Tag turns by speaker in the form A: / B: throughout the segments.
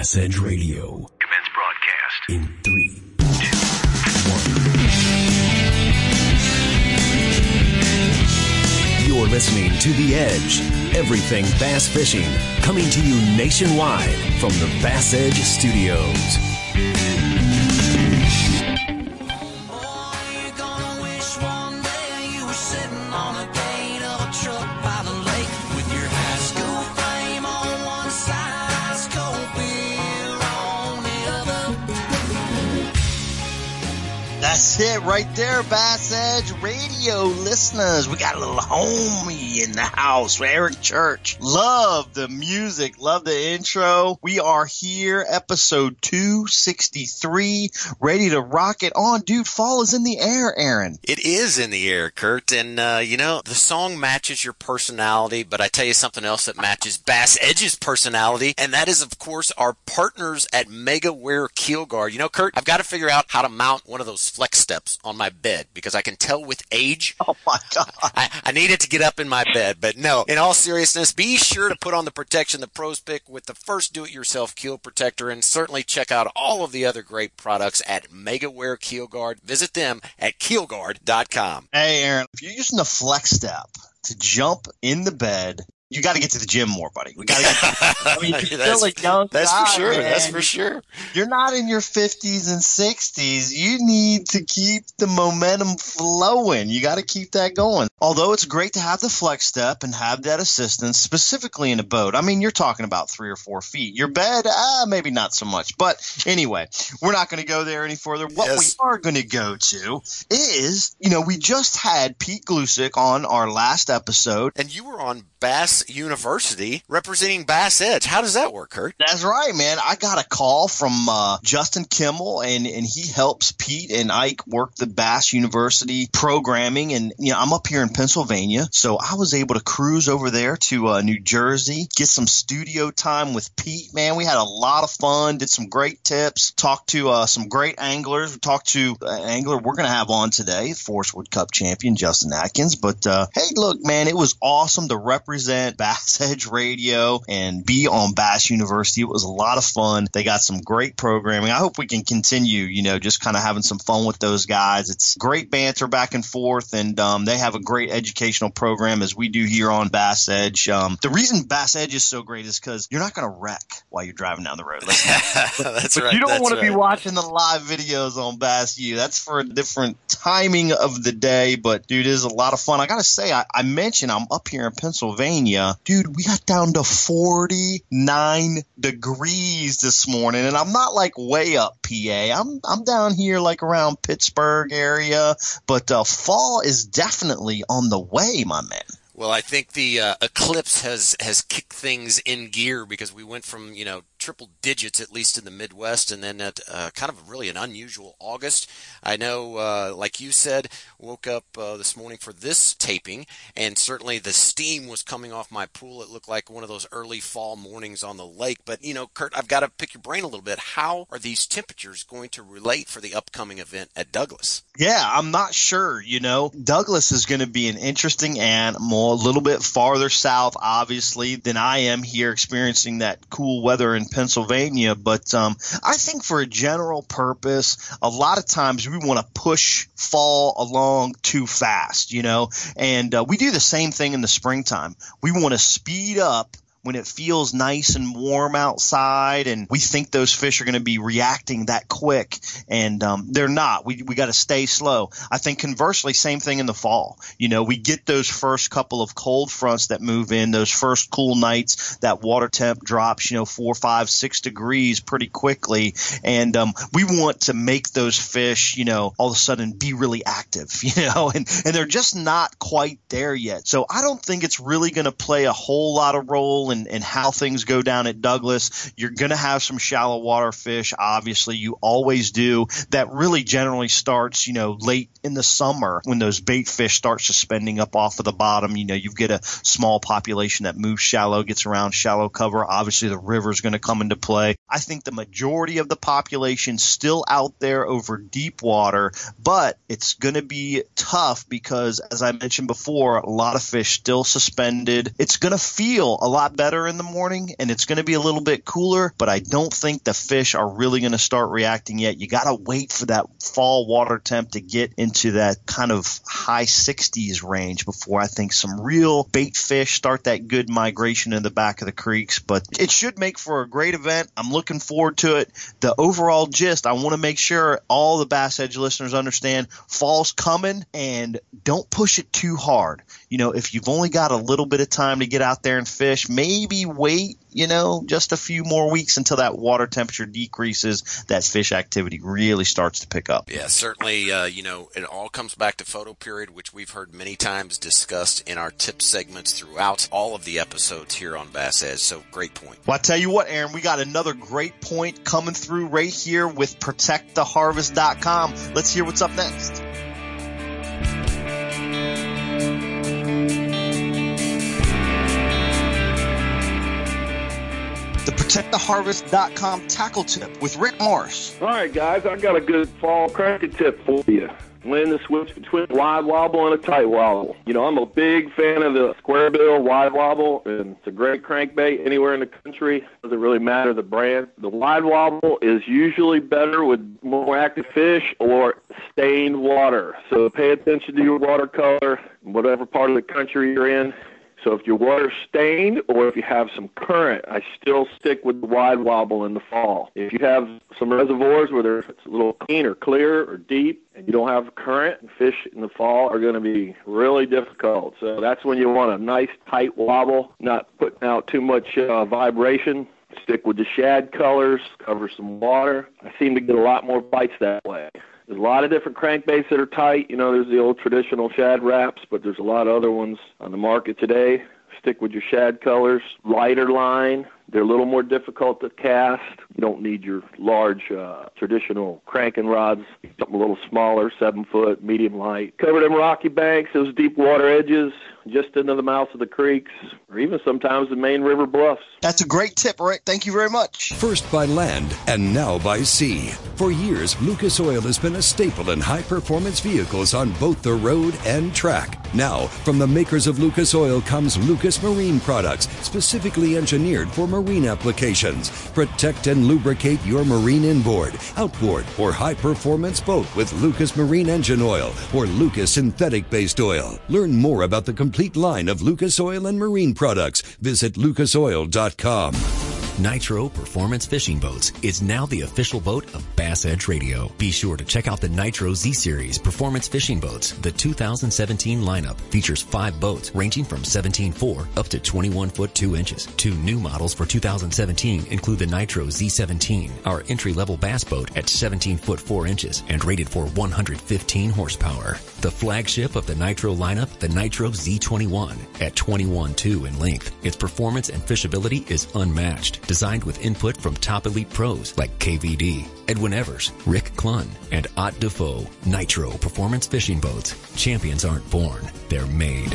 A: Bass Edge Radio.
B: Commence broadcast.
A: In three, two, one. You're listening to The Edge. Everything bass fishing. Coming to you nationwide from the Bass Edge Studios.
C: It right there, Bass Edge Radio listeners. We got a little homie in the house, Eric Church. Love the music, love the intro. We are here, episode 263, ready to rock it on. Dude, fall is in the air, Aaron.
D: It is in the air, Kurt. And, uh, you know, the song matches your personality, but I tell you something else that matches Bass Edge's personality, and that is, of course, our partners at MegaWare KeelGuard. You know, Kurt, I've got to figure out how to mount one of those flex steps on my bed because I can tell with age.
C: Oh my God.
D: I, I needed to get up in my bed. But no, in all seriousness, be sure to put on the protection the pros pick with the first do it yourself keel protector and certainly check out all of the other great products at MegaWare KeelGuard. Visit them at keelguard.com.
C: Hey, Aaron, if you're using the flex step to jump in the bed, you got to get to the gym more, buddy. We got to get. I mean, you're
D: that's,
C: still a young
D: That's
C: guy,
D: for sure.
C: Man.
D: That's for sure.
C: You're not in your 50s and 60s. You need to keep the momentum flowing. You got to keep that going. Although it's great to have the flex step and have that assistance, specifically in a boat. I mean, you're talking about three or four feet. Your bed, ah, maybe not so much. But anyway, we're not going to go there any further. What
D: Yes.
C: we are going to go to is, you know, we just had Pete Gluszek on our last episode.
D: And you were on Bass University representing Bass Edge. How does that work, Kurt?
C: That's right, man. I got a call from uh, Justin Kimmel, and, and he helps Pete and Ike work the Bass University programming. And you know, I'm up here in Pennsylvania, so I was able to cruise over there to uh, New Jersey, get some studio time with Pete. Man, we had a lot of fun. Did some great tips. Talked to uh, some great anglers. Talked to an angler we're going to have on today, Forrest Wood Cup champion Justin Atkins. But uh, hey, look, man, it was awesome to represent Bass Edge Radio and be on Bass University. It was a lot of fun. They got some great programming. I hope we can continue, you know, just kind of having some fun with those guys. It's great banter back and forth, and um, they have a great educational program as we do here on Bass Edge. Um, the reason Bass Edge is so great is because you're not going to wreck while you're driving down the road. Like,
D: That's
C: but
D: right.
C: you don't want to be watching the live videos on Bass U. That's for a different timing of the day. But dude, it is a lot of fun. I gotta say, I, I mentioned I'm up here in Pennsylvania, dude. We got down to 49 degrees this morning, and I'm not like way up PA. I'm I'm down here like around Pittsburgh area, but uh, fall is definitely on the way, my man.
D: Well, I think the uh, eclipse has has kicked things in gear because we went from you know triple digits at least in the Midwest, and then at uh, kind of really an unusual August. I know, uh, like you said, woke up uh, this morning for this taping, and certainly the steam was coming off my pool. It looked like one of those early fall mornings on the lake. But you know, Kurt, I've got to pick your brain a little bit. How are these temperatures going to relate for the upcoming event at Douglas?
C: Yeah, I'm not sure. You know, Douglas is going to be an interesting animal, a little bit farther south, obviously, than I am here experiencing that cool weather in Pennsylvania. But um, I think for a general purpose, a lot of times we want to push fall along too fast, you know, and uh, we do the same thing in the springtime. We want to speed up when it feels nice and warm outside and we think those fish are going to be reacting that quick and um, they're not. We, we got to stay slow. I think conversely same thing in the fall. You know we get those first couple of cold fronts that move in those first cool nights that water temp drops you know four five six degrees pretty quickly and um, we want to make those fish you know all of a sudden be really active you know and, and they're just not quite there yet. So i don't think it's really going to play a whole lot of role in, in how things go down at Douglas. You're going to have some shallow water fish, obviously. You always do. That really generally starts, you know, late in the summer when those bait fish start suspending up off of the bottom. You know, you get a small population that moves shallow, gets around shallow cover. Obviously, the river is going to come into play. I think the majority of the population still out there over deep water, but it's going to be tough because, as I mentioned before, a lot of fish still suspended. It's going to feel a lot better in the morning and it's going to be a little bit cooler, but I don't think the fish are really going to start reacting yet. You got to wait for that fall water temp to get into that kind of high 60s range before I think some real bait fish start that good migration in the back of the creeks. But it should make for a great event. I'm looking forward to it. The overall gist, I want to make sure all the Bass Edge listeners understand fall's coming and don't push it too hard. You know, if you've only got a little bit of time to get out there and fish, maybe wait, you know, just a few more weeks until that water temperature decreases, that fish activity really starts to pick up.
D: Yeah, certainly, uh, you know, it all comes back to photo period, which we've heard many times discussed in our tip segments throughout all of the episodes here on Bass Edge. So great point.
C: Well, I tell you what, Aaron, we got another great point coming through right here with protecttheharvest.com. Let's hear what's up next. protecttheharvest.com tackle tip with Rick Morris.
B: All right, guys, I got a good fall cranking tip for you. When the switch between a wide wobble and a tight wobble. You know, I'm a big fan of the square bill wide wobble, and it's a great crankbait anywhere in the country. Doesn't really matter the brand. The wide wobble is usually better with more active fish or stained water. So pay attention to your water color, whatever part of the country you're in. So if your water's stained or if you have some current, I still stick with the wide wobble in the fall. If you have some reservoirs where there's a little clean or clear or deep and you don't have current, fish in the fall are going to be really difficult. So that's when you want a nice tight wobble, not putting out too much uh, vibration. Stick with the shad colors, cover some water. I seem to get a lot more bites that way. A lot of different crankbaits that are tight. You know, there's the old traditional Shad Raps, but there's a lot of other ones on the market today. Stick with your shad colors, lighter line. They're a little more difficult to cast. You don't need your large uh, traditional cranking rods. Something a little smaller, seven foot, medium light. Cover them rocky banks, those deep water edges, just into the mouths of the creeks, or even sometimes the main river bluffs.
C: That's a great tip, Rick. Thank you very much.
A: First by land and now by sea. For years, Lucas Oil has been a staple in high performance vehicles on both the road and track. Now, from the makers of Lucas Oil comes Lucas Marine products, specifically engineered for marine applications. Protect and lubricate your marine inboard, outboard, or high performance boat with Lucas Marine Engine Oil or Lucas Synthetic Based Oil. Learn more about the complete line of Lucas Oil and marine products. Visit lucasoil.com.
E: Nitro Performance Fishing Boats is now the official boat of Bass Edge Radio. Be sure to check out the Nitro Z Series Performance Fishing Boats. The 2017 lineup features five boats ranging from 17.4 up to 21 foot 2 inches. Two new models for 2017 include the Nitro Z17, our entry-level bass boat at 17 foot 4 inches and rated for 115 horsepower. The flagship of the Nitro lineup, the Nitro Z21 at 21.2 in length. Its performance and fishability is unmatched designed with input from top elite pros like KVD, Edwin Evers, Rick Clunn, and Ott Defoe. Nitro Performance Fishing Boats. Champions aren't born, they're made.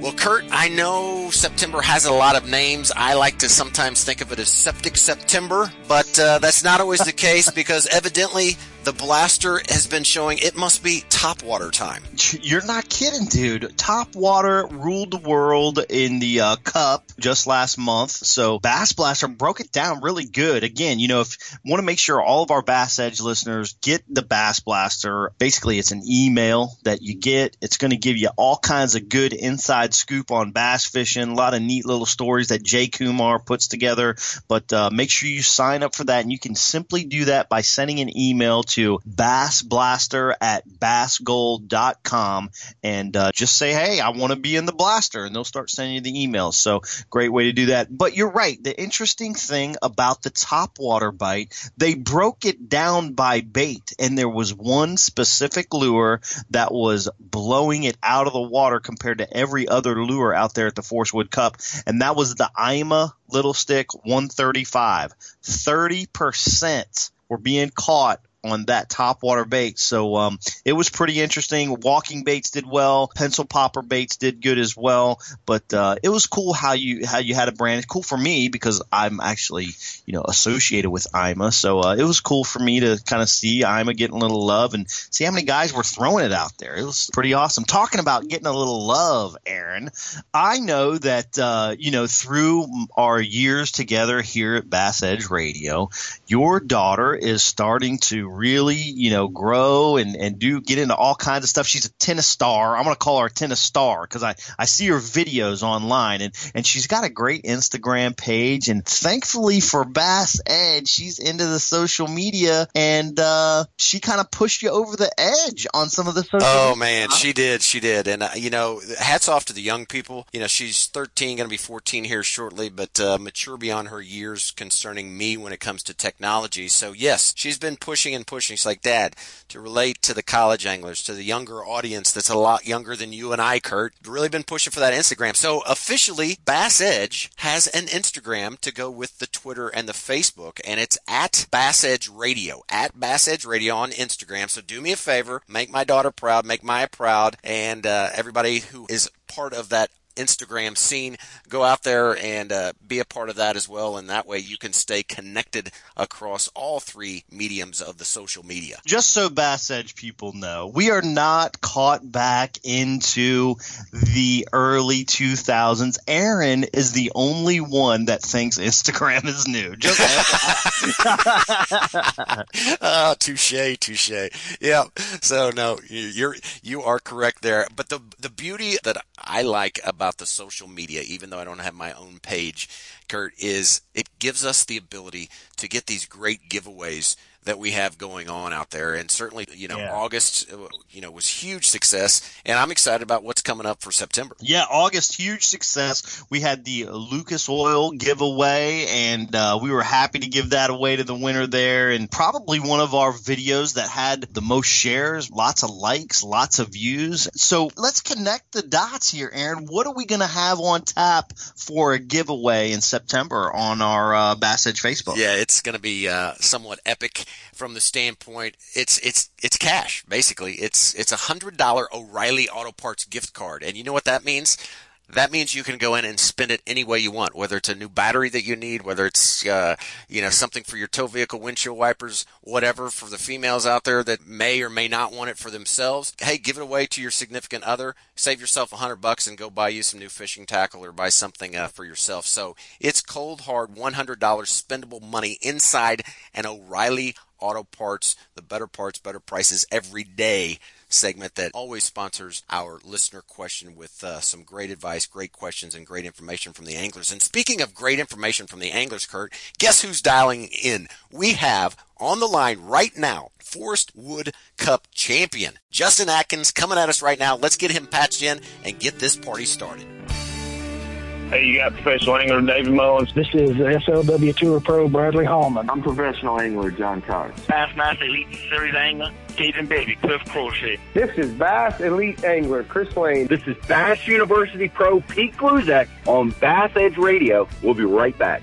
D: Well, Kurt, I know September has a lot of names. I like to sometimes think of it as Septic September, but uh, that's not always the case because evidently the blaster has been showing it must be top water time.
C: You're not kidding, dude. Top water ruled the world in the uh, cup just last month. So Bass Blaster broke it down really good. Again, you know, if want to make sure all of our Bass Edge listeners get the Bass Blaster, basically it's an email that you get. It's going to give you all kinds of good inside scoop on bass fishing, a lot of neat little stories that Jay Kumar puts together. But uh, make sure you sign up for that, and you can simply do that by sending an email to bassblaster at bassgold.com and uh, just say, hey, I want to be in the blaster, and they'll start sending you the emails. So great way to do that. But you're right. The interesting thing about the top water bite, they broke it down by bait, and there was one specific lure that was blowing it out of the water compared to every other lure out there at the Forrest Wood Cup, and that was the Ima Little Stick 135. 30% were being caught on that top water bait. So um, it was pretty interesting. Walking baits did well. Pencil popper baits did good as well. But uh, it was cool how you how you had a brand. It's cool for me because I'm actually you know associated with IMA. So uh, it was cool for me to kind of see IMA getting a little love and see how many guys were throwing it out there. It was pretty awesome. Talking about getting a little love, Aaron. I know that uh, you know through our years together here at Bass Edge Radio, your daughter is starting to really you know grow and and do get into all kinds of stuff. She's a tennis star. I'm gonna call her a tennis star because I I see her videos online and and she's got a great Instagram page and thankfully for Bass Edge, she's into the social media and uh, she kind of pushed you over the edge on some of the social.
D: Oh man, she did, she did, and uh, you know, hats off to the young people. You know, she's 13, going to be 14 here shortly, but uh, mature beyond her years concerning me when it comes to technology. So yes, she's been pushing and pushing. She's like, Dad, to relate to the college anglers, to the younger audience that's a lot younger than you and I, Kurt. Really been pushing for that Instagram. So officially, Bass Edge has an Instagram to go with the Twitter and the Facebook, and it's at Bass Edge Radio, at Bass Edge Radio on Instagram. So do me a favor, make my daughter proud, make Maya proud, and uh, everybody who is part of that Instagram scene. Go out there and uh, be a part of that as well, and that way you can stay connected across all three mediums of the social media.
C: Just so Bass Edge people know, we are not caught back into the early 2000s. Aaron is the only one that thinks Instagram is new. Just
D: oh, touche, touche. Yeah. So no, you're you are correct there. But the the beauty that I like about the social media, even though I don't have my own page, Kurt, is it gives us the ability to get these great giveaways that we have going on out there. And certainly, you know, yeah. August, uh, you know, was huge success. And I'm excited about what's coming up for September.
C: Yeah, August, huge success. We had the Lucas Oil giveaway, and uh, we were happy to give that away to the winner there. And probably one of our videos that had the most shares, lots of likes, lots of views. So let's connect the dots here, Aaron. What are we going to have on tap for a giveaway in September on our uh, Bass Edge Facebook?
D: Yeah, it's going to be uh, somewhat epic from the standpoint it's it's it's cash basically. It's it's a hundred dollar O'Reilly Auto Parts gift card, and you know what that means? That means you can go in and spend it any way you want, whether it's a new battery that you need, whether it's, uh, you know, something for your tow vehicle windshield wipers, whatever for the females out there that may or may not want it for themselves. Hey, give it away to your significant other. Save yourself a hundred bucks and go buy you some new fishing tackle or buy something uh, for yourself. So it's cold hard $100 spendable money inside an O'Reilly Auto Parts, the better parts, better prices every day segment that always sponsors our listener question with uh, some great advice, great questions, and great information from the anglers. And speaking of great information from the anglers, Kurt, guess who's dialing in? We have on the line right now Forrest Wood Cup champion Justin Atkins coming at us right now. Let's get him patched in and get this party started.
F: Hey, you got professional angler David Mullins.
G: This is FLW Tour Pro Bradley Hallman.
H: I'm professional angler John Cox.
I: Bass Master Elite Series Angler Stephen Baby, Cliff Crochet.
J: This is Bass Elite Angler Chris Lane.
K: This is Bass University Pro Pete Gluszek on Bass Edge Radio. We'll be right back.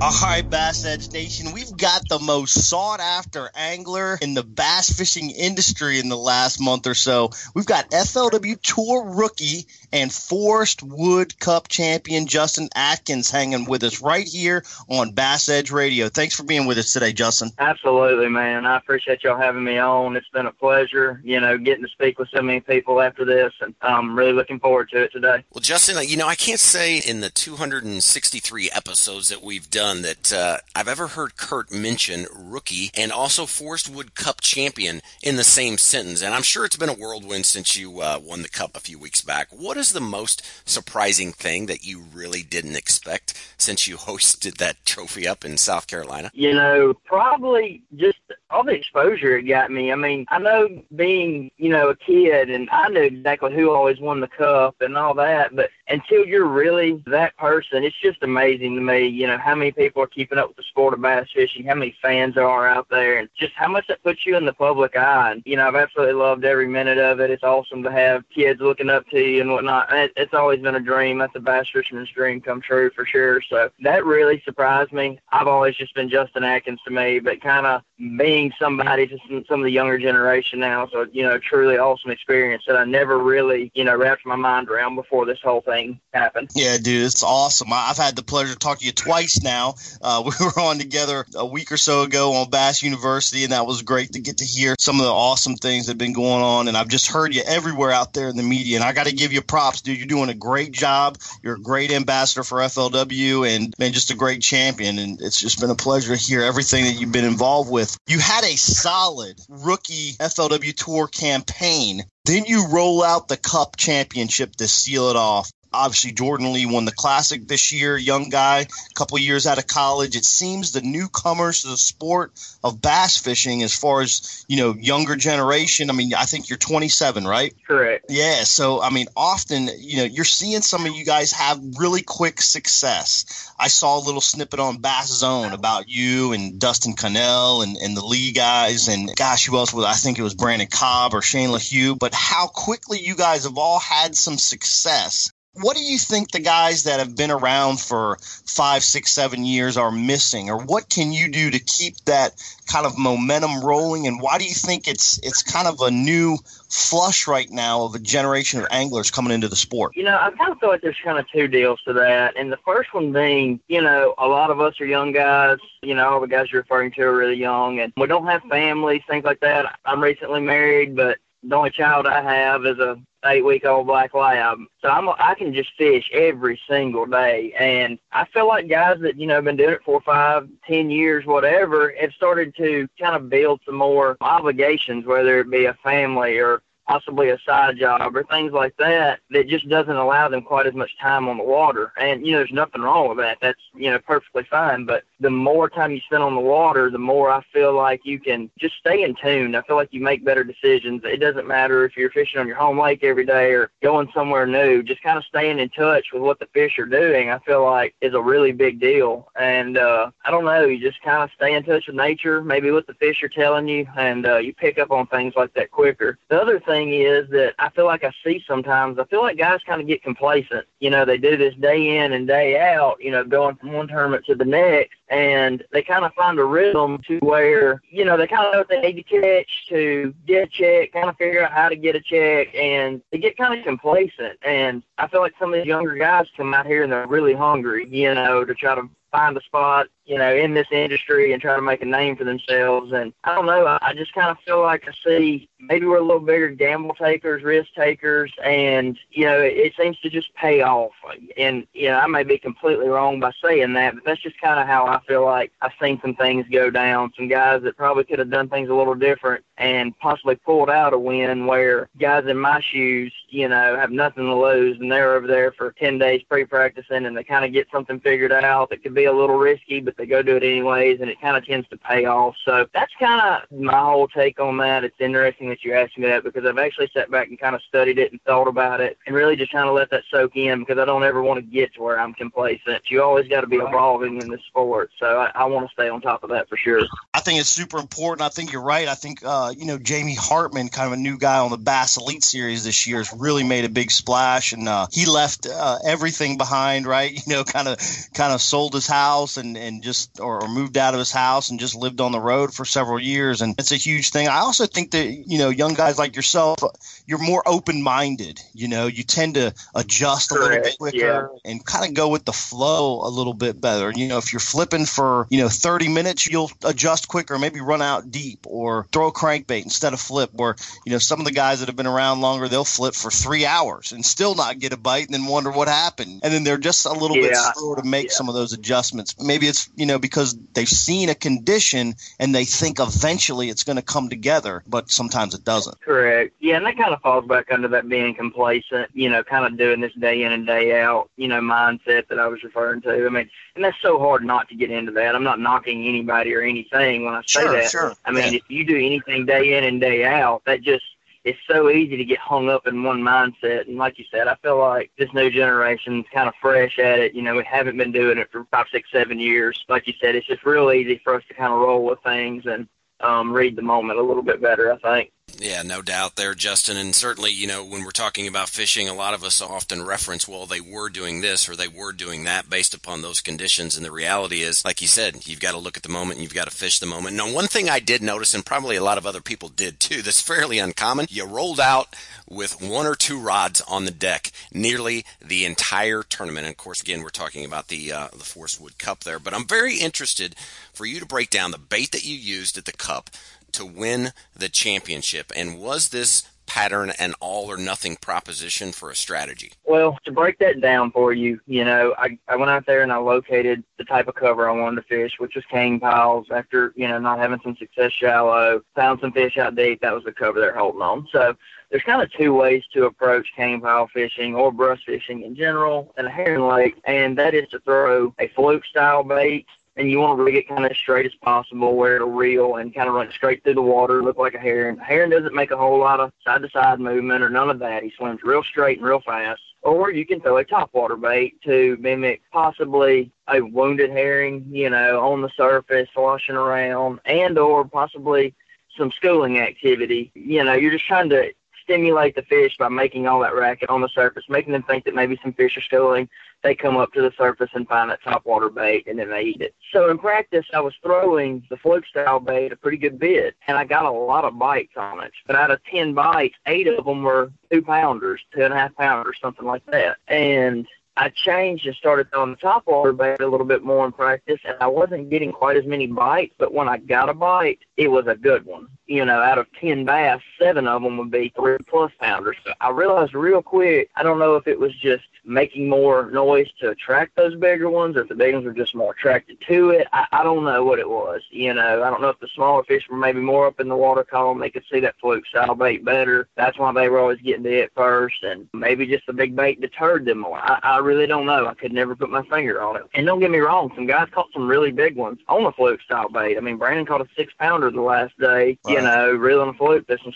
C: All right, Bass Edge Nation, we've got the most sought after angler in the bass fishing industry in the last month or so. We've got FLW Tour rookie and Forrest Wood Cup champion Justin Atkins hanging with us right here on Bass Edge Radio. Thanks for being with us today, Justin.
L: Absolutely, man. I appreciate y'all having me on. It's been a pleasure, you know, getting to speak with so many people after this, and I'm really looking forward to it today.
D: Well, Justin, you know, I can't say in the 263 episodes that we've done done that uh, I've ever heard Kurt mention rookie and also Forrest Wood Cup champion in the same sentence. And I'm sure it's been a whirlwind since you uh, won the cup a few weeks back. What is the most surprising thing that you really didn't expect since you hosted that trophy up in South Carolina?
L: You know, probably just all the exposure it got me. I mean, I know being, you know, a kid and I knew exactly who always won the cup and all that, but until you're really that person, it's just amazing to me, you know, how many people are keeping up with the sport of bass fishing, how many fans are out there, and just how much that puts you in the public eye. And, you know, I've absolutely loved every minute of it. It's awesome to have kids looking up to you and whatnot. It, it's always been a dream. That's a bass fisherman's dream come true for sure. So that really surprised me. I've always just been Justin Atkins to me, but kind of being somebody to some, some of the younger generation now. So, you know, truly awesome experience that I never really, you know, wrapped my mind around before this whole thing happened.
C: Yeah, dude, it's awesome. I've had the pleasure to talk to you twice now. Uh, we were on together a week or so ago on Bass University, and that was great to get to hear some of the awesome things that have been going on. And I've just heard you everywhere out there in the media, and I got to give you props, dude. You're doing a great job. You're a great ambassador for FLW and, man, just a great champion. And it's just been a pleasure to hear everything that you've been involved with. You had a solid rookie FLW Tour campaign. Then you roll out the Cup Championship to seal it off obviously Jordan Lee won the classic this year, young guy, a couple years out of college. It seems the newcomers to the sport of bass fishing, as far as you know, younger generation. I mean, I think you're 27, right?
L: Correct.
C: Yeah. So I mean, often you know you're seeing some of you guys have really quick success. I saw a little snippet on Bass Zone about you and Dustin Connell and, and the Lee guys, and gosh, who else was? I think it was Brandon Cobb or Shane Lehew. But how quickly you guys have all had some success what do you think the guys that have been around for five, six, seven years are missing, or what can you do to keep that kind of momentum rolling? And why do you think it's it's kind of a new flush right now of a generation of anglers coming into the sport?
L: You know, I kind of feel like there's kind of two deals to that, and the first one being, you know, a lot of us are young guys. You know, all the guys you're referring to are really young, and we don't have families, things like that. I'm recently married, but the only child I have is a eight week old black lab. So I'm I can just fish every single day, and I feel like guys that you know have been doing it for five, ten years, whatever, have started to kind of build some more obligations, whether it be a family or possibly a side job or things like that that just doesn't allow them quite as much time on the water. And you know, there's nothing wrong with that. That's you know perfectly fine. But the more time you spend on the water, the more I feel like you can just stay in tune. I feel like you make better decisions. It doesn't matter if you're fishing on your home lake every day or going somewhere new. Just kind of staying in touch with what the fish are doing, I feel like is a really big deal. And uh, I don't know, you just kind of stay in touch with nature, maybe what the fish are telling you, and uh, you pick up on things like that quicker. The other thing is that I feel like I see sometimes, I feel like guys kind of get complacent. You know, they do this day in and day out, you know, going from one tournament to the next and they kind of find a rhythm to where you know they kind of know what they need to catch to get a check, kind of figure out how to get a check, and they get kind of complacent. And I feel like some of these younger guys come out here and they're really hungry, you know, to try to find a spot, you know, in this industry and try to make a name for themselves. And I don't know, I, just kind of feel like I see maybe we're a little bigger gamble takers, risk takers, and you know, it, it seems to just pay off. And you know, I may be completely wrong by saying that, but that's just kind of how I feel like I've seen some things go down. Some guys that probably could have done things a little different and possibly pulled out a win where guys in my shoes, you know, have nothing to lose and they're over there for 10 days pre-practicing and they kind of get something figured out that could be a little risky, but they go do it anyways and it kind of tends to pay off. So that's kind of my whole take on that. It's interesting that you asked me that because I've actually sat back and kind of studied it and thought about it and really just trying to let that soak in because I don't ever want to get to where I'm complacent. You always got to be evolving in this sport. So I, I want to stay on top of that for sure.
C: I think it's super important. I think you're right. I think, uh, you know, Jamie Hartman, kind of a new guy on the Bass Elite Series this year, has really made a big splash, and uh, he left uh, everything behind, right? You know, kind of kind of sold his house and and just or, or, moved out of his house and just lived on the road for several years, and it's a huge thing. I also think that you know, young guys like yourself, you're more open minded. You know, you tend to adjust a little bit quicker yeah. and kind of go with the flow a little bit better. You know, if you're flipping for you know 30 minutes, you'll adjust quicker, maybe run out deep or throw a crank crankbait instead of flip. Where you know some of the guys that have been around longer, they'll flip for three hours and still not get a bite, and then wonder what happened. And then they're just a little bit
L: Yeah.
C: slower to make
L: Yeah.
C: some of those adjustments. Maybe it's you know because they've seen a condition and they think eventually it's going to come together, but sometimes it doesn't.
L: Correct. Yeah, and that kind of falls back under that being complacent, you know, kind of doing this day in and day out, you know, mindset that I was referring to. I mean, and that's so hard not to get into that. I'm not knocking anybody or anything when I say
C: Sure,
L: that.
C: sure.
L: I mean,
C: Yeah.
L: if you do anything day in and day out, that just it's so easy to get hung up in one mindset. And like you said, I feel like this new generation's kind of fresh at it. You know, we haven't been doing it for five, six, seven years. Like you said, it's just real easy for us to kind of roll with things and um, read the moment a little bit better, I think.
D: Yeah, no doubt there, Justin. And certainly, you know, when we're talking about fishing, a lot of us often reference, well, they were doing this or they were doing that based upon those conditions. And the reality is, like you said, you've got to look at the moment and you've got to fish the moment. Now, one thing I did notice, and probably a lot of other people did too, that's fairly uncommon, you rolled out with one or two rods on the deck nearly the entire tournament. And of course, again, we're talking about the, uh, the Forrest Wood Cup there. But I'm very interested for you to break down the bait that you used at the Cup to win the championship? And was this pattern an all or nothing proposition for a strategy?
L: Well, to break that down for you, you know, I, I went out there and I located the type of cover I wanted to fish, which was cane piles. After, you know, not having some success shallow, found some fish out deep. That was the cover they're holding on. So there's kind of two ways to approach cane pile fishing or brush fishing in general in a herring lake, and that is to throw a fluke style bait and you want to rig it kind of straight as possible where it'll reel and kind of run straight through the water, look like a herring. A herring doesn't make a whole lot of side to side movement or none of that. He swims real straight and real fast. Or you can throw a topwater bait to mimic possibly a wounded herring, you know, on the surface, sloshing around, and or possibly some schooling activity. You know, you're just trying to stimulate the fish by making all that racket on the surface, making them think that maybe some fish are schooling. They come up to the surface and find that topwater bait, and then they eat it. So in practice, I was throwing the fluke style bait a pretty good bit, and I got a lot of bites on it. But out of ten bites, eight of them were two pounders, two and a half pounders, something like that. And I changed and started throwing the topwater bait a little bit more in practice, and I wasn't getting quite as many bites. But when I got a bite, it was a good one. You know, out of ten bass, seven of them would be three plus pounders. So I realized real quick. I don't know if it was just making more noise to attract those bigger ones, or if the big ones were just more attracted to it. I, I don't know what it was. You know, I don't know if the smaller fish were maybe more up in the water column. They could see that fluke style bait better. That's why they were always getting to it first, and maybe just the big bait deterred them more. I, I really don't know. I could never put my finger on it. And don't get me wrong, some guys caught some really big ones on the fluke style bait. I mean, Brandon caught a six pounder the last day. You know, reeling a fluke. There's some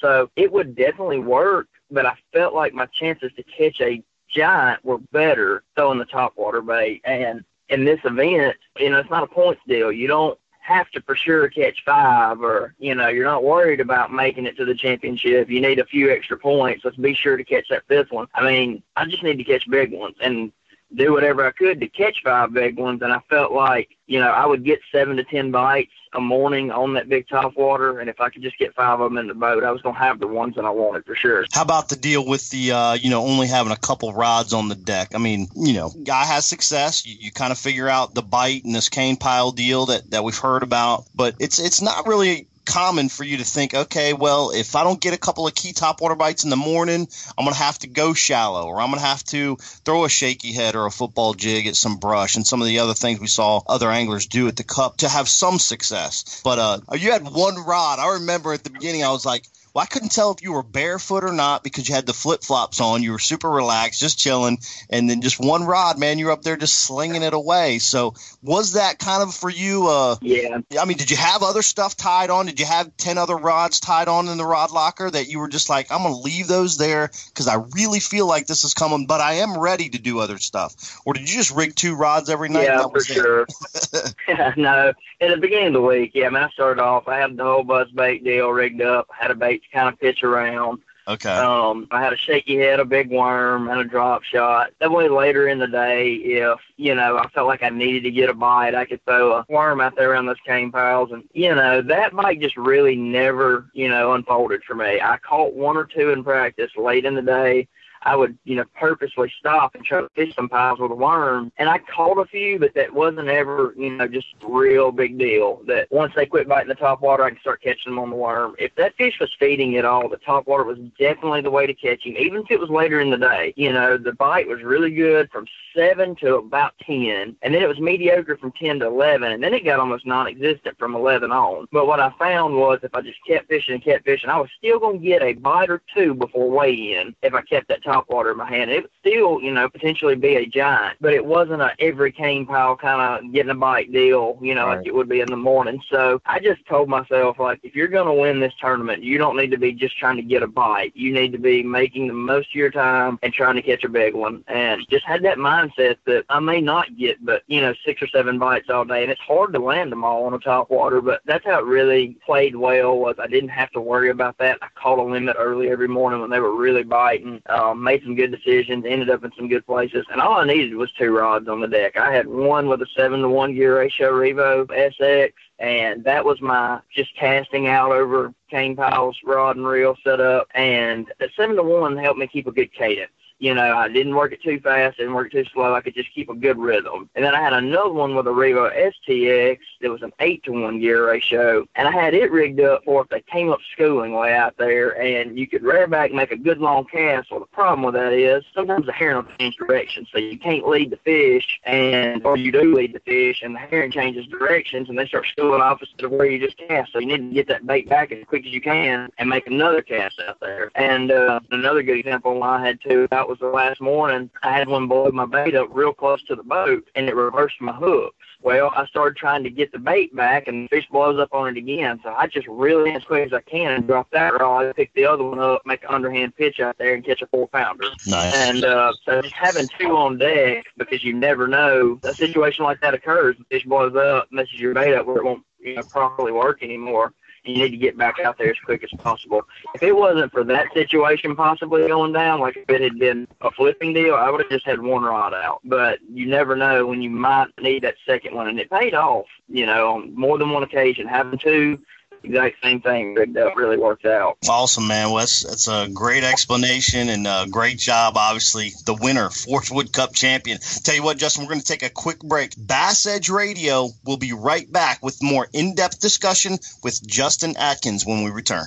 L: so it would definitely work. But I felt like my chances to catch a giant were better throwing the top water bait. And in this event, you know, it's not a points deal. You don't have to for sure catch five or, you know, you're not worried about making it to the championship. You need a few extra points. Let's be sure to catch that fifth one. I mean, I just need to catch big ones and do whatever I could to catch five big ones. And I felt like, you know, I would get seven to ten bites a morning on that big top water. And if I could just get five of them in the boat, I was going to have the ones that I wanted for sure.
C: How about the deal with the, uh, you know, only having a couple rods on the deck? I mean, you know, guy has success. You, you kind of figure out the bite and this cane pile deal that, that we've heard about, but it's it's not really common for you to think, okay, well, if I don't get a couple of key top water bites in the morning, I'm going to have to go shallow or I'm going to have to throw a shaky head or a football jig at some brush and some of the other things we saw other anglers do at the cup to have some success. But uh, you had one rod. I remember at the beginning, I was like, well, I couldn't tell if you were barefoot or not because you had the flip flops on. You were super relaxed, just chilling, and then just one rod, man. You're up there just slinging it away. So, was that kind of for you? Uh,
L: yeah.
C: I mean, did you have other stuff tied on? Did you have ten other rods tied on in the rod locker that you were just like, I'm going to leave those there because I really feel like this is coming, but I am ready to do other stuff? Or did you just rig two rods every night?
L: Yeah, for sure. no, in the beginning of the week, yeah, I mean, I started off. I had the whole buzz bait deal rigged up. I had a bait to kind of pitch around.
C: Okay.
L: Um, I had a shaky head, a big worm, and a drop shot. That way, later in the day, if you know I felt like I needed to get a bite, I could throw a worm out there around those cane piles, and you know that bite just really never, you know, unfolded for me. I caught one or two in practice late in the day. I would, you know, purposely stop and try to fish some piles with a worm. And I caught a few, but that wasn't ever, you know, just a real big deal. That once they quit biting the top water, I could start catching them on the worm. If that fish was feeding at all, the top water was definitely the way to catch him, even if it was later in the day. You know, the bite was really good from seven to about ten, and then it was mediocre from ten to eleven, and then it got almost non-existent from eleven on. But what I found was if I just kept fishing and kept fishing, I was still going to get a bite or two before weigh-in if I kept that top water in my hand. It would still, you know, potentially be a giant, but it wasn't a every cane pile kind of getting a bite deal, you know, right. like it would be in the morning. So I just told myself, like, if you're going to win this tournament, you don't need to be just trying to get a bite. You need to be making the most of your time and trying to catch a big one. And just had that mindset that I may not get, but, you know, six or seven bites all day. And it's hard to land them all on the top water, but that's how it really played well was I didn't have to worry about that. I caught a limit early every morning when they were really biting, um, Um, made some good decisions, ended up in some good places. And all I needed was two rods on the deck. I had one with a seven to one gear ratio Revo SX and that was my just casting out over cane piles, rod and reel setup. And the seven to one helped me keep a good cadence you know, I didn't work it too fast, didn't work it too slow. I could just keep a good rhythm. And then I had another one with a Revo STX that was an eight to one gear ratio, and I had it rigged up for if they came up schooling way out there, and you could rear back and make a good long cast. Well, the problem with that is sometimes the herring will change direction, so you can't lead the fish, and or you do lead the fish, and the herring changes directions, and they start schooling opposite of where you just cast. So you need to get that bait back as quick as you can and make another cast out there. And uh, another good example I had too. I was the last morning. I had one blow my bait up real close to the boat, and it reversed my hooks. Well, I started trying to get the bait back, and the fish blows up on it again. So I just really, as quick as I can, and drop that rod, pick the other one up, make an underhand pitch out there, and catch a four pounder.
C: Nice.
L: And uh, so just having two on deck because you never know a situation like that occurs. The fish blows up, messes your bait up where it won't you know properly work anymore you need to get back out there as quick as possible. If it wasn't for that situation possibly going down, like if it had been a flipping deal, I would have just had one rod out. But you never know when you might need that second one, and it paid off. You know, on more than one occasion, having two exact same thing rigged up really worked out.
C: Awesome, man. Well, that's, that's a great explanation and a great job. Obviously, the winner, Forrest Wood Cup champion. Tell you what, Justin, we're going to take a quick break. Bass Edge Radio will be right back with more in depth discussion with Justin Atkins when we return.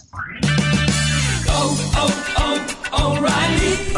M: Oh, oh, oh. O'Reilly.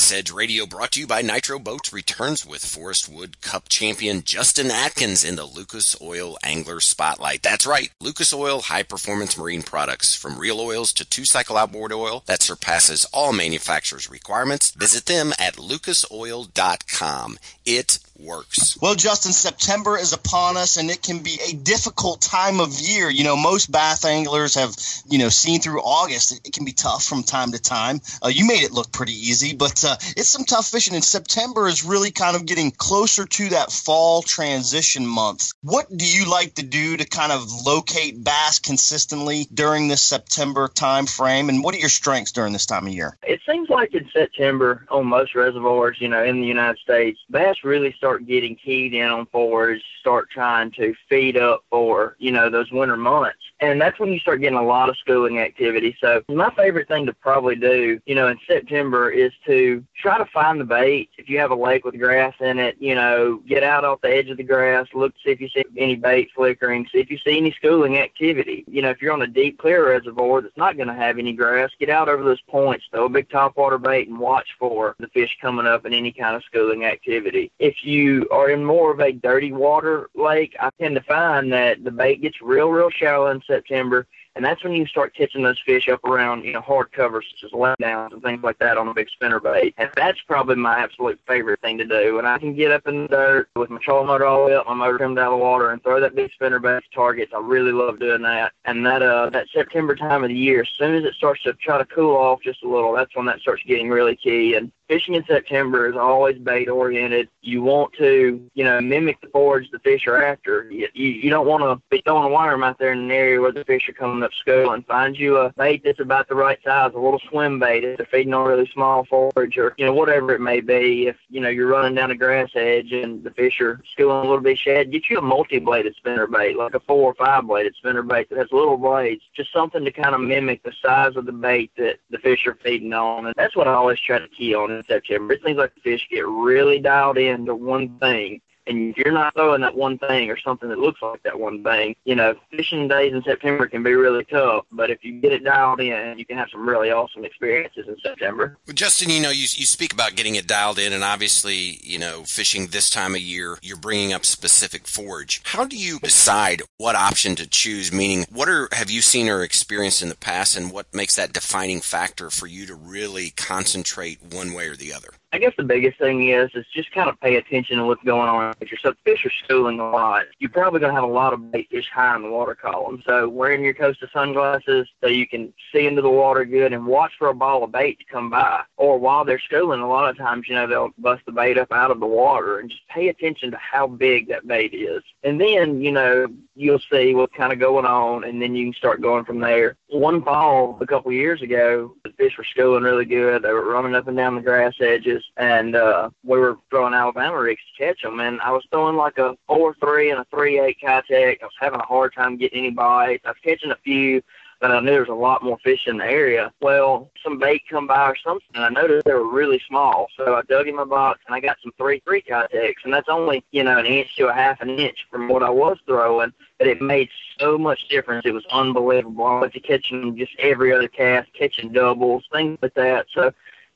D: Bass Edge Radio brought to you by Nitro Boats returns with Forrest Wood Cup champion Justin Atkins in the Lucas Oil Angler Spotlight. That's right, Lucas Oil high performance marine products from real oils to two cycle outboard oil that surpasses all manufacturers' requirements. Visit them at lucasoil.com. It works.
C: Well, Justin, September is upon us, and it can be a difficult time of year. You know, most bass anglers have, you know, seen through August. It, can be tough from time to time. Uh, you made it look pretty easy, but uh, it's some tough fishing. And September is really kind of getting closer to that fall transition month. What do you like to do to kind of locate bass consistently during this September time frame? And what are your strengths during this time of year?
L: It seems like in September on most reservoirs, you know, in the United States, bass really start start getting keyed in on forage, start trying to feed up for, you know, those winter months. And that's when you start getting a lot of schooling activity. So my favorite thing to probably do, you know, in September is to try to find the bait. If you have a lake with grass in it, you know, get out off the edge of the grass, look to see if you see any bait flickering, see if you see any schooling activity. You know, if you're on a deep clear reservoir that's not going to have any grass, get out over those points, throw a big topwater bait and watch for the fish coming up in any kind of schooling activity. If you are in more of a dirty water lake, I tend to find that the bait gets real, real shallow in September and that's when you start catching those fish up around, you know, hard covers such as laydowns and things like that on a big spinner bait. And that's probably my absolute favorite thing to do. And I can get up in the dirt with my trolling motor all the way up, my motor out of the water, and throw that big spinner bait targets. I really love doing that. And that uh that September time of the year, as soon as it starts to try to cool off just a little, that's when that starts getting really key. And fishing in September is always bait oriented. You want to, you know, mimic the forage the fish are after. You, you, don't want to be throwing a worm out there in an area where the fish are coming up schooling. Find you a bait that's about the right size, a little swim bait if they're feeding on really small forage or, you know, whatever it may be. If, you know, you're running down a grass edge and the fish are schooling a little bit shad, get you a multi-bladed spinner bait, like a four or five bladed spinner bait that has little blades, just something to kind of mimic the size of the bait that the fish are feeding on. And that's what I always try to key on in September. It seems like the fish get really dialed into one thing and you're not throwing that one thing or something that looks like that one thing, you know, fishing days in September can be really tough. But if you get it dialed in, you can have some really awesome experiences in September.
D: Well, Justin, you know, you, you speak about getting it dialed in, and obviously, you know, fishing this time of year, you're bringing up specific forage. How do you decide what option to choose? Meaning, what are have you seen or experienced in the past, and what makes that defining factor for you to really concentrate one way or the other?
L: I guess the biggest thing is is just kind of pay attention to what's going on with your so fish are schooling a lot. You're probably going to have a lot of bait fish high in the water column. So wearing your Costa sunglasses so you can see into the water good and watch for a ball of bait to come by. Or while they're schooling, a lot of times you know they'll bust the bait up out of the water and just pay attention to how big that bait is. And then you know you'll see what's kind of going on, and then you can start going from there. One fall a couple of years ago, the fish were schooling really good. They were running up and down the grass edges and uh, we were throwing Alabama rigs to catch them. And I was throwing like a four three and a three eight Keitech. I was having a hard time getting any bites. I was catching a few, but I knew there was a lot more fish in the area. Well, some bait come by or something, and I noticed they were really small. So I dug in my box and I got some three three Keitechs, and that's only you know an inch to a half an inch from what I was throwing. But it made so much difference. It was unbelievable. I went to catching just every other cast, catching doubles, things like that. So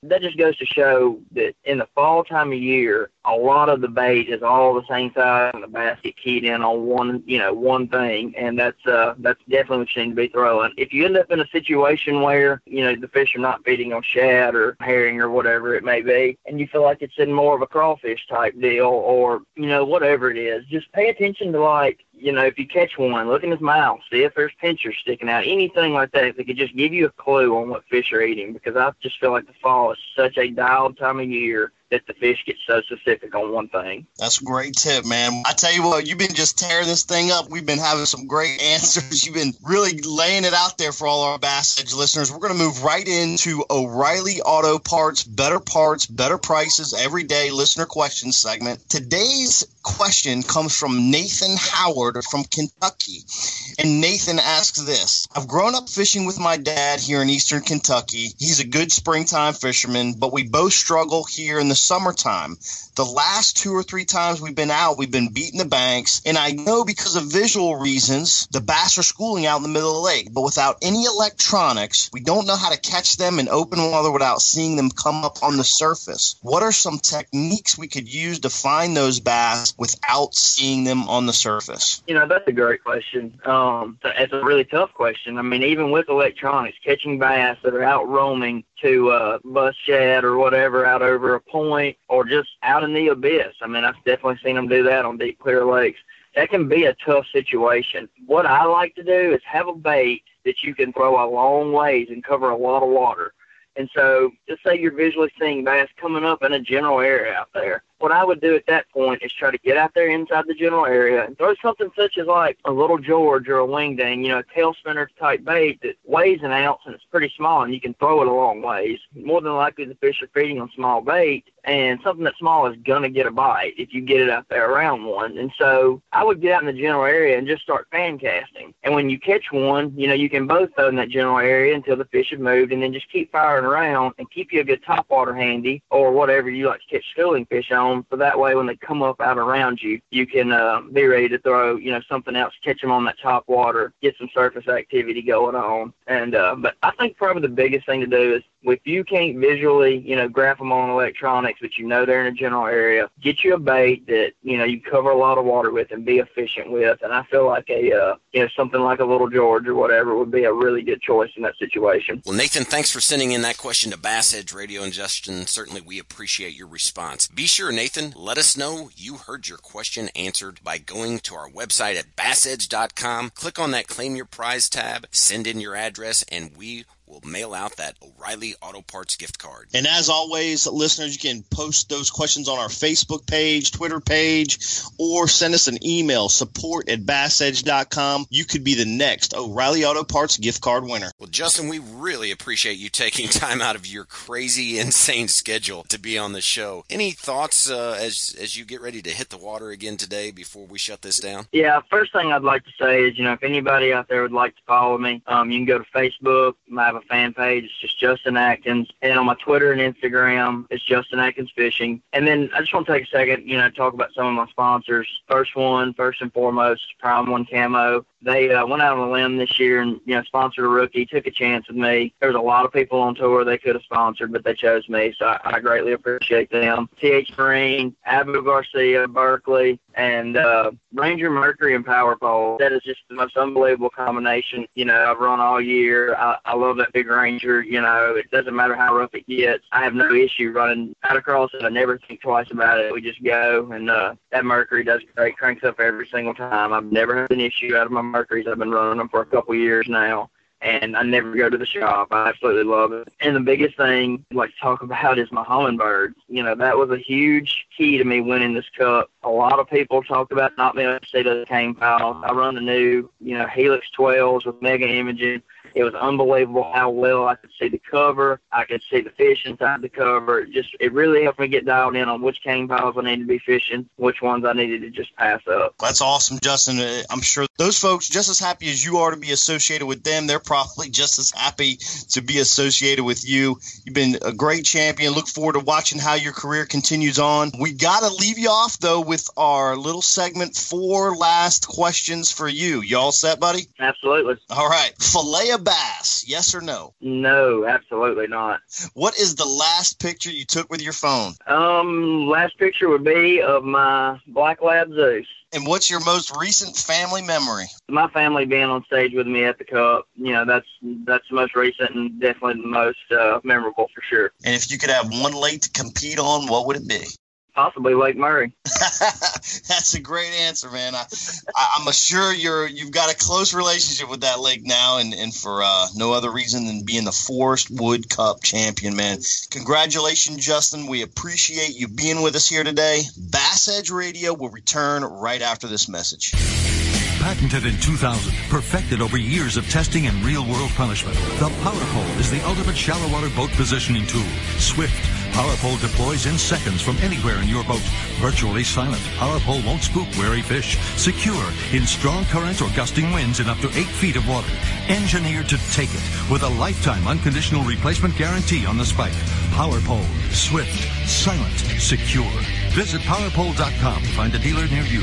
L: that just goes to show that in the fall time of year, a lot of the bait is all the same size and the basket keyed in on one, you know, one thing, and that's uh that's definitely what you need to be throwing. If you end up in a situation where you know the fish are not feeding on shad or herring or whatever it may be, and you feel like it's in more of a crawfish type deal or you know whatever it is, just pay attention to like you know, if you catch one, look in his mouth, see if there's pinchers sticking out, anything like that. It could just give you a clue on what fish are eating, because I just feel like the fall is such a dialed time of year that the fish get so specific on one thing.
C: That's a great tip, man. I tell you what, you've been just tearing this thing up. We've been having some great answers. You've been really laying it out there for all our Bass Edge listeners. We're going to move right into O'Reilly Auto Parts, better parts, better prices, everyday listener questions segment. Today's question comes from Nathan Howard from Kentucky. And Nathan asks this I've grown up fishing with my dad here in eastern Kentucky. He's a good springtime fisherman, but we both struggle here in the summertime. The last two or three times we've been out, we've been beating the banks. And I know because of visual reasons, the bass are schooling out in the middle of the lake. But without any electronics, we don't know how to catch them in open water without seeing them come up on the surface. What are some techniques we could use to find those bass without seeing them on the surface?
L: You know, that's a great question. Um, it's a really tough question. I mean, even with electronics, catching bass that are out roaming to uh, shad or whatever out over a point or just out in the abyss. I mean, I've definitely seen them do that on deep, clear lakes. That can be a tough situation. What I like to do is have a bait that you can throw a long ways and cover a lot of water. And so, just say you're visually seeing bass coming up in a general area out there what I would do at that point is try to get out there inside the general area and throw something such as like a little George or a wing ding, you know, a tail spinner type bait that weighs an ounce and it's pretty small and you can throw it a long ways. More than likely the fish are feeding on small bait and something that small is gonna get a bite if you get it out there around one. And so I would get out in the general area and just start fan casting. And when you catch one, you know, you can both throw in that general area until the fish have moved and then just keep firing around and keep you a good top water handy or whatever you like to catch schooling fish on So that way, when they come up out around you, you can uh, be ready to throw, you know, something else, catch them on that top water, get some surface activity going on. And uh, but I think probably the biggest thing to do is if you can't visually, you know, graph them on electronics, but you know they're in a general area, get you a bait that you know you cover a lot of water with and be efficient with. And I feel like a, uh, you know, something like a little George or whatever would be a really good choice in that situation.
D: Well, Nathan, thanks for sending in that question to Bass Edge Radio, and Justin, certainly we appreciate your response. Be sure, Nathan, let us know you heard your question answered by going to our website at bassedge.com. Click on that Claim Your Prize tab, send in your address, and we we'll mail out that O'Reilly Auto Parts gift card.
C: And as always, listeners, you can post those questions on our Facebook page, Twitter page, or send us an email, support at bassedge.com. You could be the next O'Reilly Auto Parts gift card winner.
D: Well, Justin, we really appreciate you taking time out of your crazy, insane schedule to be on the show. Any thoughts uh, as as you get ready to hit the water again today before we shut this down?
L: Yeah, first thing I'd like to say is, you know, if anybody out there would like to follow me, um, you can go to Facebook. I have a fan page. It's just Justin Atkins. And on my Twitter and Instagram, it's Justin Atkins Fishing. And then I just want to take a second, you know, talk about some of my sponsors. First one, first and foremost, Prym1 Camo. They uh, went out on a limb this year and, you know, sponsored a rookie, took a chance with me. There was a lot of people on tour they could have sponsored, but they chose me. So I, I greatly appreciate them. TH Marine, Abu Garcia, Berkley, and uh, Ranger Mercury and Power Pole. That is just the most unbelievable combination. You know, I've run all year. I, I love that big Ranger. You know, it doesn't matter how rough it gets. I have no issue running out across it. I never think twice about it. We just go, and uh, that Mercury does great. Cranks up every single time. I've never had an issue out of my Mercuries. I've been running them for a couple years now and I never go to the shop. I absolutely love it. And the biggest thing I'd like to talk about is my Humminbird. You know, that was a huge key to me winning this cup. A lot of people talk about not being able to see the cane piles. I run the new, you know, Helix 12s with mega imaging. It was unbelievable how well I could see the cover. I could see the fish inside the cover. It just it really helped me get dialed in on which cane piles I needed to be fishing, which ones I needed to just pass up.
C: That's awesome, Justin. Uh, I'm sure those folks just as happy as you are to be associated with them. They're probably just as happy to be associated with you. You've been a great champion. Look forward to watching how your career continues on. We got to leave you off though with our little segment four last questions for you. You all set, buddy?
L: Absolutely.
C: All right. Fillet of bass, yes or no?
L: No, absolutely not.
C: What is the last picture you took with your phone?
L: Um, last picture would be of my black lab Zeus.
C: And what's your most recent family memory?
L: My family being on stage with me at the Cup, you know, that's that's the most recent and definitely the most uh, memorable for sure.
C: And if you could have one lake to compete on, what would it be?
L: Possibly Lake Murray.
C: That's a great answer, man. I, I, am sure you're you've got a close relationship with that lake now, and and for uh, no other reason than being the Forrest Wood Cup champion, man. Congratulations, Justin. We appreciate you being with us here today. Bass Edge Radio will return right after this message.
M: Patented in 2000, perfected over years of testing and real-world punishment, the Power Pole is the ultimate shallow water boat positioning tool. Swift Power Pole deploys in seconds from anywhere in your boat. Virtually silent, PowerPole won't spook wary fish. Secure in strong currents or gusting winds in up to 8 feet of water. Engineered to take it with a lifetime unconditional replacement guarantee on the spike. PowerPole. Swift, silent, secure. Visit powerpole.com to find a dealer near you.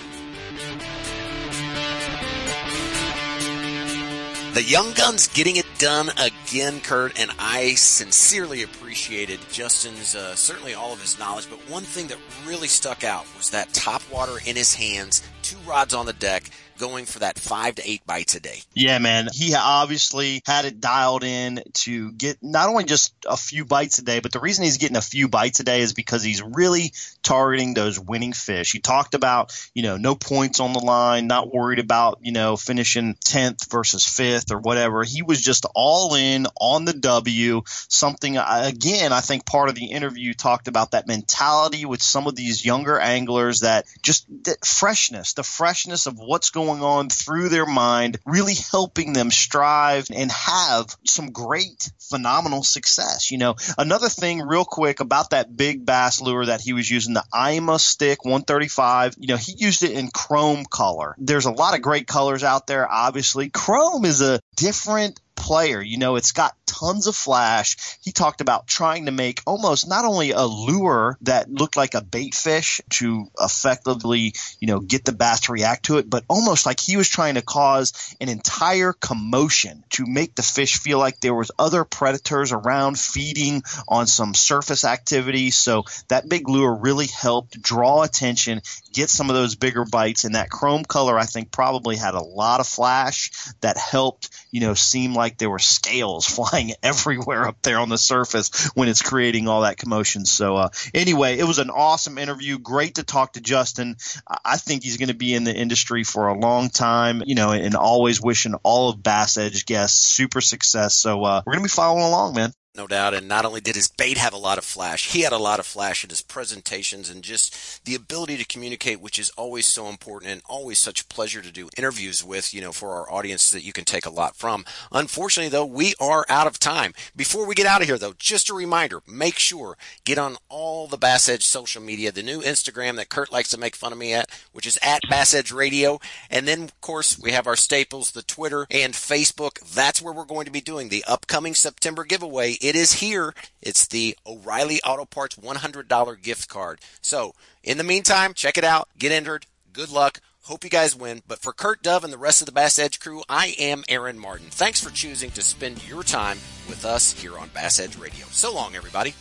D: The Young Guns getting it done again, Kurt, and I sincerely appreciated Justin's, uh, certainly all of his knowledge, but one thing that really stuck out was that top water in his hands, two rods on the deck, going for that five to eight bites a day.
C: Yeah, man. He obviously had it dialed in to get not only just a few bites a day, but the reason he's getting a few bites a day is because he's really targeting those winning fish. He talked about, you know, no points on the line, not worried about, you know, finishing 10th versus 5th or whatever. He was just all in on the W. Something, uh, again, I think part of the interview talked about that mentality with some of these younger anglers that just that freshness, the freshness of what's going on through their mind, really helping them strive and have some great, phenomenal success. You know, another thing real quick about that big bass lure that he was using, the Ima Stick 135, you know, he used it in chrome color. There's a lot of great colors out there, obviously. Chrome is a different player. You know, it's got tons of flash. He talked about trying to make almost not only a lure that looked like a bait fish to effectively, you know, get the bass to react to it, but almost like he was trying to cause an entire commotion to make the fish feel like there was other predators around feeding on some surface activity. So that big lure really helped draw attention, get some of those bigger bites, and that chrome color I think probably had a lot of flash that helped, you know, seem like there were scales flying everywhere up there on the surface when it's creating all that commotion. So uh, anyway, it was an awesome interview. Great to talk to Justin. I think he's going to be in the industry for a long time, you know, and always wishing all of Bass Edge guests super success. So uh, we're going to be following along, man.
D: No doubt. And not only did his bait have a lot of flash, he had a lot of flash in his presentations and just the ability to communicate, which is always so important and always such a pleasure to do interviews with, you know, for our audience that you can take a lot from. Unfortunately, though, we are out of time. Before we get out of here, though, just a reminder, make sure, get on all the Bass Edge social media, the new Instagram that Kurt likes to make fun of me at, which is at Bass Edge Radio. And then, of course, we have our staples, the Twitter and Facebook. That's where we're going to be doing the upcoming September giveaway it is here. It's the O'Reilly Auto Parts $100 gift card. So, in the meantime, check it out, get entered. Good luck. Hope you guys win. But for Kurt Dove and the rest of the Bass Edge crew, I am Aaron Martin. Thanks for choosing to spend your time with us here on Bass Edge Radio. So long, everybody.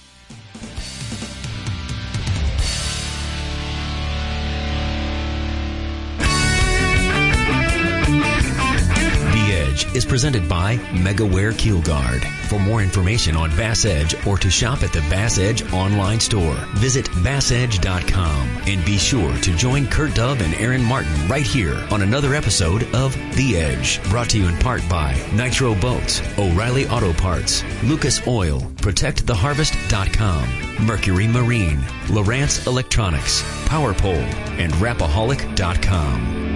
E: Edge is presented by MegaWare KeelGuard. For more information on Bass Edge or to shop at the Bass Edge online store, visit bassedge.com and be sure to join Kurt Dove and Aaron Martin right here on another episode of The Edge, brought to you in part by Nitro Boats, O'Reilly Auto Parts, Lucas Oil, ProtectTheHarvest.com, Mercury Marine, Lowrance Electronics, PowerPole, and Rapaholic.com.